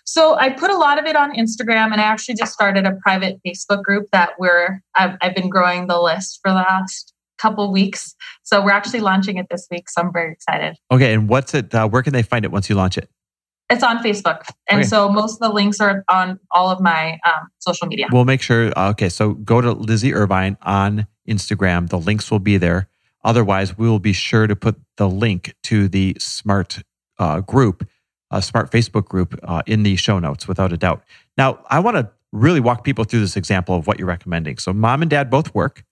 So I put a lot of it on Instagram, and I actually just started a private Facebook group that we're I've, I've been growing the list for the last couple weeks. So we're actually launching it this week. So I'm very excited. Okay. And what's it? Uh, where can they find it once you launch it? It's on Facebook. And okay. so most of the links are on all of my um, social media. We'll make sure. Uh, okay. So go to Lizy Irvine on Instagram. The links will be there. Otherwise, we will be sure to put the link to the smart uh, group, uh, smart Facebook group uh, in the show notes without a doubt. Now, I want to really walk people through this example of what you're recommending. So mom and dad both work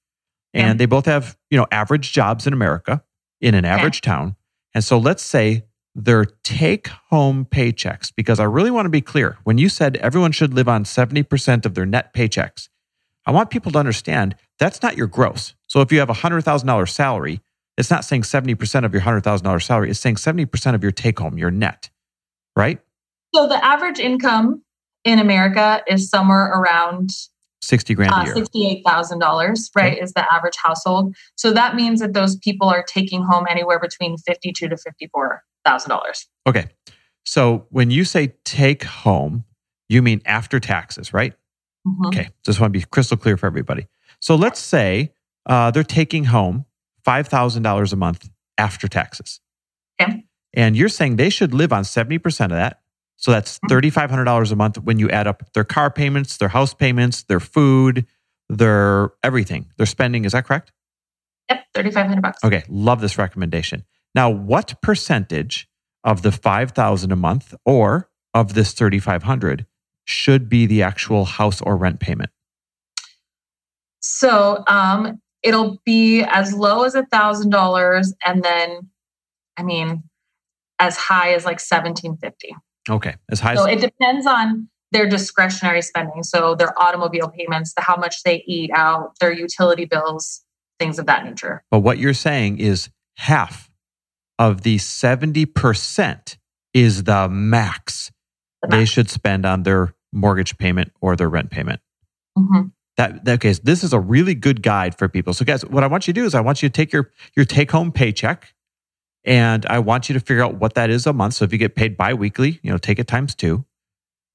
and yeah. they both have you know average jobs in America in an average yeah. town. And so let's say their take home paychecks, because I really want to be clear. When you said everyone should live on 70% of their net paychecks, I want people to understand that's not your gross. So if you have a $100,000 salary, it's not saying 70% of your $100,000 salary, it's saying 70% of your take home, your net, right? So the average income in America is somewhere around 60 grand uh, $68,000, right, Okay. is the average household. So that means that those people are taking home anywhere between 52 to $54,000. Okay. So when you say take home, you mean after taxes, right? Mhm. Okay. Just want to be crystal clear for everybody. So let's say uh, they're taking home $5,000 a month after taxes. Okay. And you're saying they should live on 70% of that. So that's Mm-hmm. $3,500 a month when you add up their car payments, their house payments, their food, their everything, their spending. Is that correct? Yep, 3500 bucks. Okay. Love this recommendation. Now, what percentage of the 5000 a month or of this 3500 should be the actual house or rent payment? So um, it'll be as low as a $1,000 and then, I mean, as high as like 1750 Okay. As high as So it depends on their discretionary spending. So their automobile payments, the how much they eat out, their utility bills, things of that nature. But what you're saying is half of the 70% is the max The they max. should spend on their mortgage payment or their rent payment. Mhm. That, that okay, so this is a really good guide for people. So guys, what I want you to do is I want you to take your your take home paycheck and I want you to figure out what that is a month. So if you get paid biweekly, you know, take it times 2.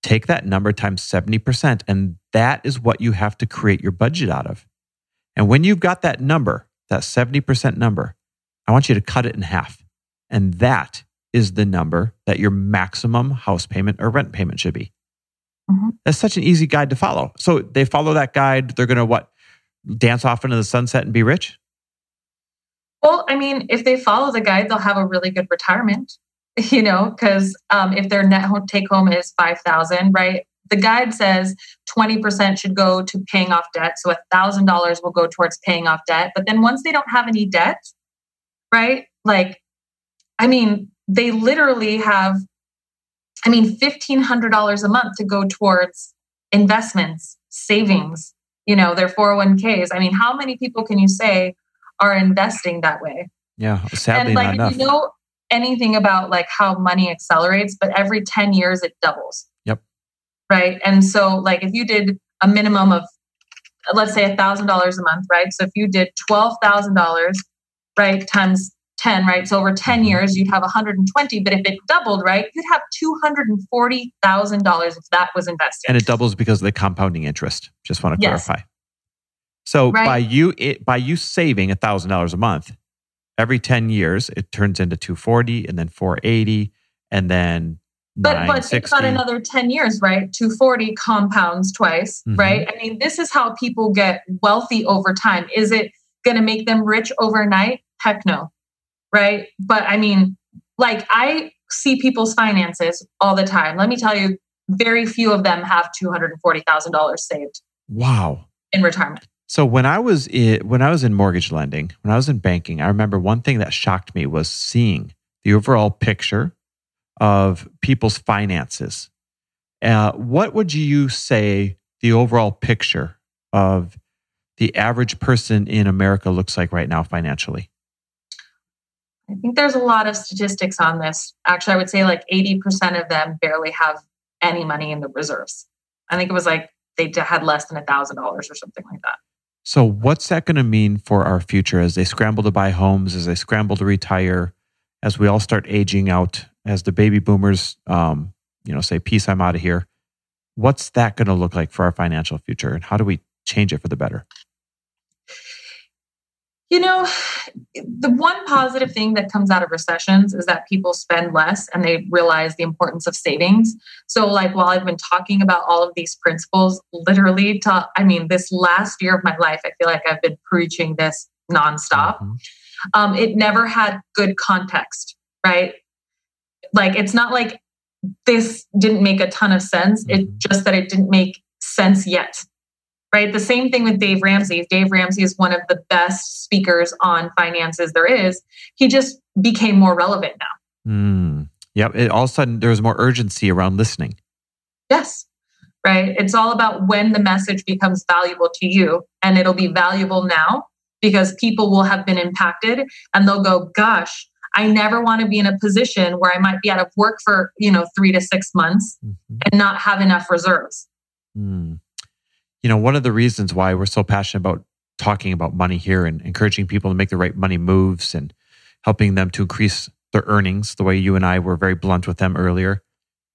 Take that number times 70% and that is what you have to create your budget out of. And when you've got that number, that 70% number, I want you to cut it in half. And that is the number that your maximum house payment or rent payment should be. Mhm. That's such an easy guide to follow. So they follow that guide, they're going to what? Dance off into the sunset and be rich? Well, I mean, if they follow the guide, they'll have a really good retirement, you know, because um, if their net home take home is 5000 right? The guide says 20% should go to paying off debt. So $1,000 will go towards paying off debt. But then once they don't have any debt, right? Like, I mean, they literally have, I mean, $1,500 a month to go towards investments, savings, you know, their 401ks. I mean, how many people can you say are investing that way? Yeah, sadly and like not enough. you know anything about like how money accelerates, but every 10 years it doubles. Yep. Right. And so like if you did a minimum of let's say a thousand dollars a month, right? So if you did twelve thousand dollars, right, times 10, right? So over 10 years you'd have 120, but if it doubled, right, you'd have $240,000 if that was invested. and it doubles because of the compounding interest. Just want to Yes. clarify. So Right. by you it, by you saving $1,000 a month, every 10 years it turns into 240 and then 480 and then But but think 960. about another 10 years, right? 240 compounds twice, Mhm. right? I mean, this is how people get wealthy over time. Is it going to make them rich overnight? Heck no. Right? But I mean, like I see people's finances all the time. Let me tell you, very few of them have $240,000 saved wow. in retirement. So when I was in, when I was in mortgage lending, when I was in banking, I remember one thing that shocked me was seeing the overall picture of people's finances. Uh, what would you say the overall picture of the average person in America looks like right now financially? I think there's a lot of statistics on this. Actually, I would say like 80% of them barely have any money in the reserves. I think it was like they had less than $1,000 or something like that. So what's that going to mean for our future as they scramble to buy homes, as they scramble to retire, as we all start aging out, as the baby boomers, um, you know, say, "Peace, I'm out of here." What's that going to look like for our financial future, and how do we change it for the better? You know, the one positive thing that comes out of recessions is that people spend less and they realize the importance of savings. So, like, while I've been talking about all of these principles, literally, to, I mean, this last year of my life, I feel like I've been preaching this nonstop. Mhm. Um, it never had good context, right? Like, it's not like this didn't make a ton of sense. Mhm. It's just that it didn't make sense yet right? The same thing with Dave Ramsey. Dave Ramsey is one of the best speakers on finances there is. He just became more relevant now. Mm. Yep. It, all of a sudden, there was more urgency around listening. Yes. Right. It's all about when the message becomes valuable to you, and it'll be valuable now because people will have been impacted and they'll go, gosh, I never want to be in a position where I might be out of work for, you know, three to six months mm-hmm. and not have enough reserves. Mm. You know, one of the reasons why we're so passionate about talking about money here and encouraging people to make the right money moves and helping them to increase their earnings, the way you and I were very blunt with them earlier,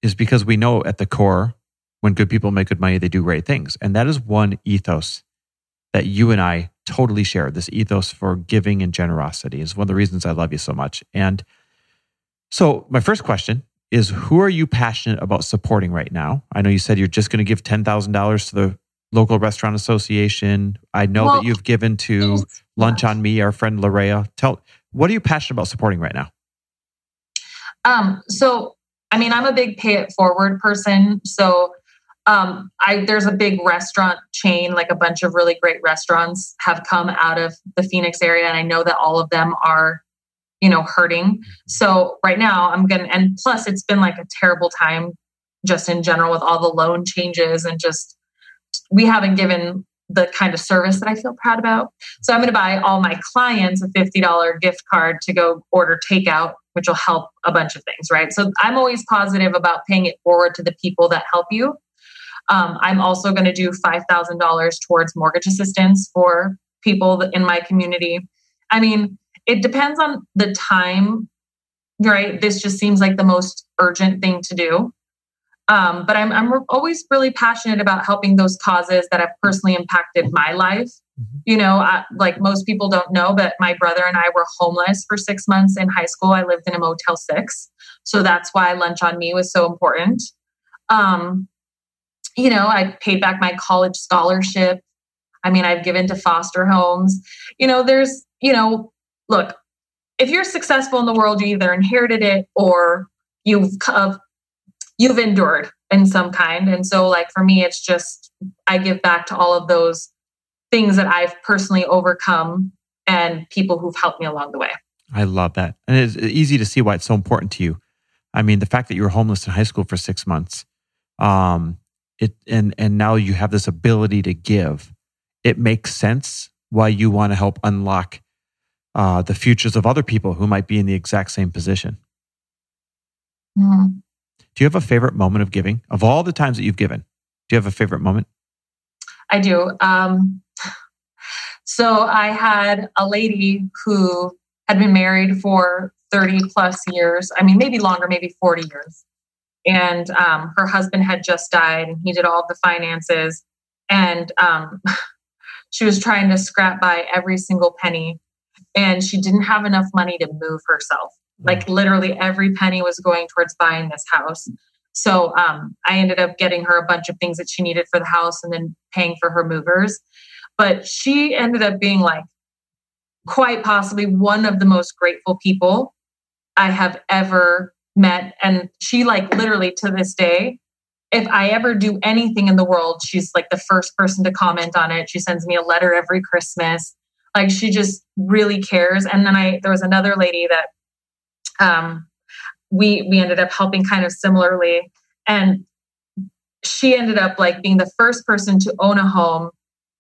is because we know at the core, when good people make good money, they do great things. And that is one ethos that you and I totally share. This ethos for giving and generosity is one of the reasons I love you so much. And so, my first question is Who are you passionate about supporting right now? I know you said you're just going to give $10,000 to the local restaurant association. I know well, that you've given to Lunch on Me, our friend Larea. Tell what are you passionate about supporting right now? Um, so I mean, I'm a big pay it forward person. So um, I there's a big restaurant chain, like a bunch of really great restaurants have come out of the Phoenix area, and I know that all of them are, you know, hurting. So right now, I'm gonna, and plus, it's been like a terrible time just in general with all the loan changes and just we haven't given the kind of service that I feel proud about. So I'm going to buy all my clients a $50 gift card to go order takeout, which will help a bunch of things, right? So I'm always positive about paying it forward to the people that help you. Um, I'm also going to do $5,000 towards mortgage assistance for people in my community. I mean, it depends on the time, right? This just seems like the most urgent thing to do. Um, but I'm, I'm always really passionate about helping those causes that have personally impacted my life. Mm-hmm. You know, I, like most people don't know, but my brother and I were homeless for six months in high school. I lived in a Motel 6. So that's why Lunch on Me was so important. Um, you know, I paid back my college scholarship. I mean, I've given to foster homes. You know, there's, you know, look, if you're successful in the world, you either inherited it or you've you've endured in some kind. And so, like, for me, it's just I give back to all of those things that I've personally overcome and people who've helped me along the way. I love that. And it's easy to see why it's so important to you. I mean, the fact that you were homeless in high school for six months, um, it and and now you have this ability to give. It makes sense why you want to help unlock uh, the futures of other people who might be in the exact same position. Mm-hmm. Do you have a favorite moment of giving? Of all the times that you've given, do you have a favorite moment? I do. Um, so I had a lady who had been married for 30 plus years. I mean, maybe longer, maybe 40 years. And um, her husband had just died and he did all the finances. And um, she was trying to scrap by every single penny. And she didn't have enough money to move herself. Like literally every penny was going towards buying this house. So um, I ended up getting her a bunch of things that she needed for the house and then paying for her movers. But she ended up being like quite possibly one of the most grateful people I have ever met. And she, like, literally to this day, if I ever do anything in the world, she's like the first person to comment on it. She sends me a letter every Christmas. Like, she just really cares. And then I, there was another lady that um, we we ended up helping kind of similarly. And she ended up like being the first person to own a home.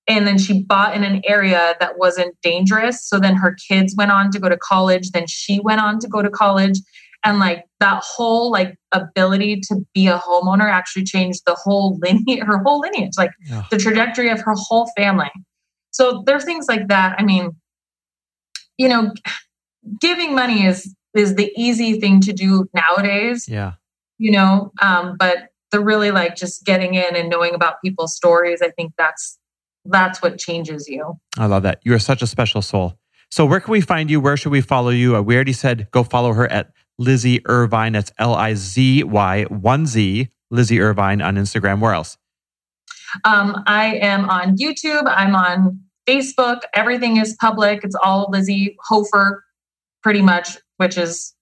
And then she bought in an area that wasn't dangerous. So then her kids went on to go to college. Then she went on to go to college. And like that whole like ability to be a homeowner actually changed the whole lineage her whole lineage like yeah. the trajectory of her whole family. So there are things like that. I mean you know giving money is is the easy thing to do nowadays. Yeah. You know, um, but the really like just getting in and knowing about people's stories, I think that's that's what changes you. I love that. You're such a special soul. So where can we find you? Where should we follow you? Uh, we already said go follow her at Lizy Irvine. That's L I Z Y one Z Lizy Irvine on Instagram. Where else? Um, I am on YouTube. I'm on Facebook. Everything is public. It's all Lizy Hoeffer, pretty much which is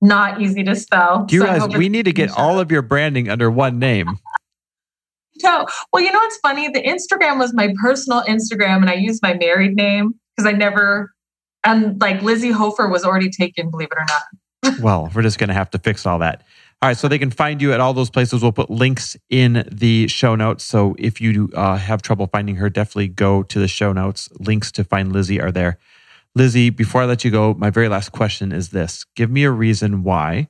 not easy to spell. Do you so realize we need to get all of your branding under one name? no. Well, you know what's funny? The Instagram was my personal Instagram and I used my married name because I never, and like Lizy Hoeffer was already taken, believe it or not. well, we're just going to have to fix all that. All right, so they can find you at all those places. We'll put links in the show notes. So if you uh, have trouble finding her, definitely go to the show notes. Links to find Lizy are there. Lizy, before I let you go, my very last question is this Give me a reason why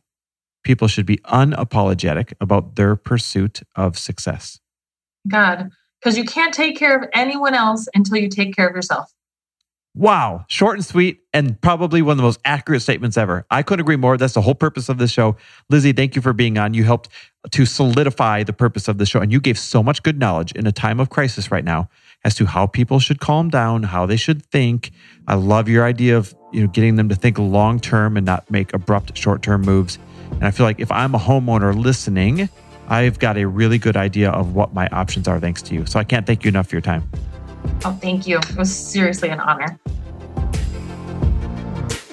people should be unapologetic about their pursuit of success. God, because you can't take care of anyone else until you take care of yourself. Wow, short and sweet, and probably one of the most accurate statements ever. I couldn't agree more. That's the whole purpose of this show. Lizy, thank you for being on. You helped to solidify the purpose of the show, and you gave so much good knowledge in a time of crisis right now as to how people should calm down, how they should think. I love your idea of you know getting them to think long term and not make abrupt short term moves. And I feel like if I'm a homeowner listening, I've got a really good idea of what my options are thanks to you. So I can't thank you enough for your time. Oh, thank you. It was seriously an honor.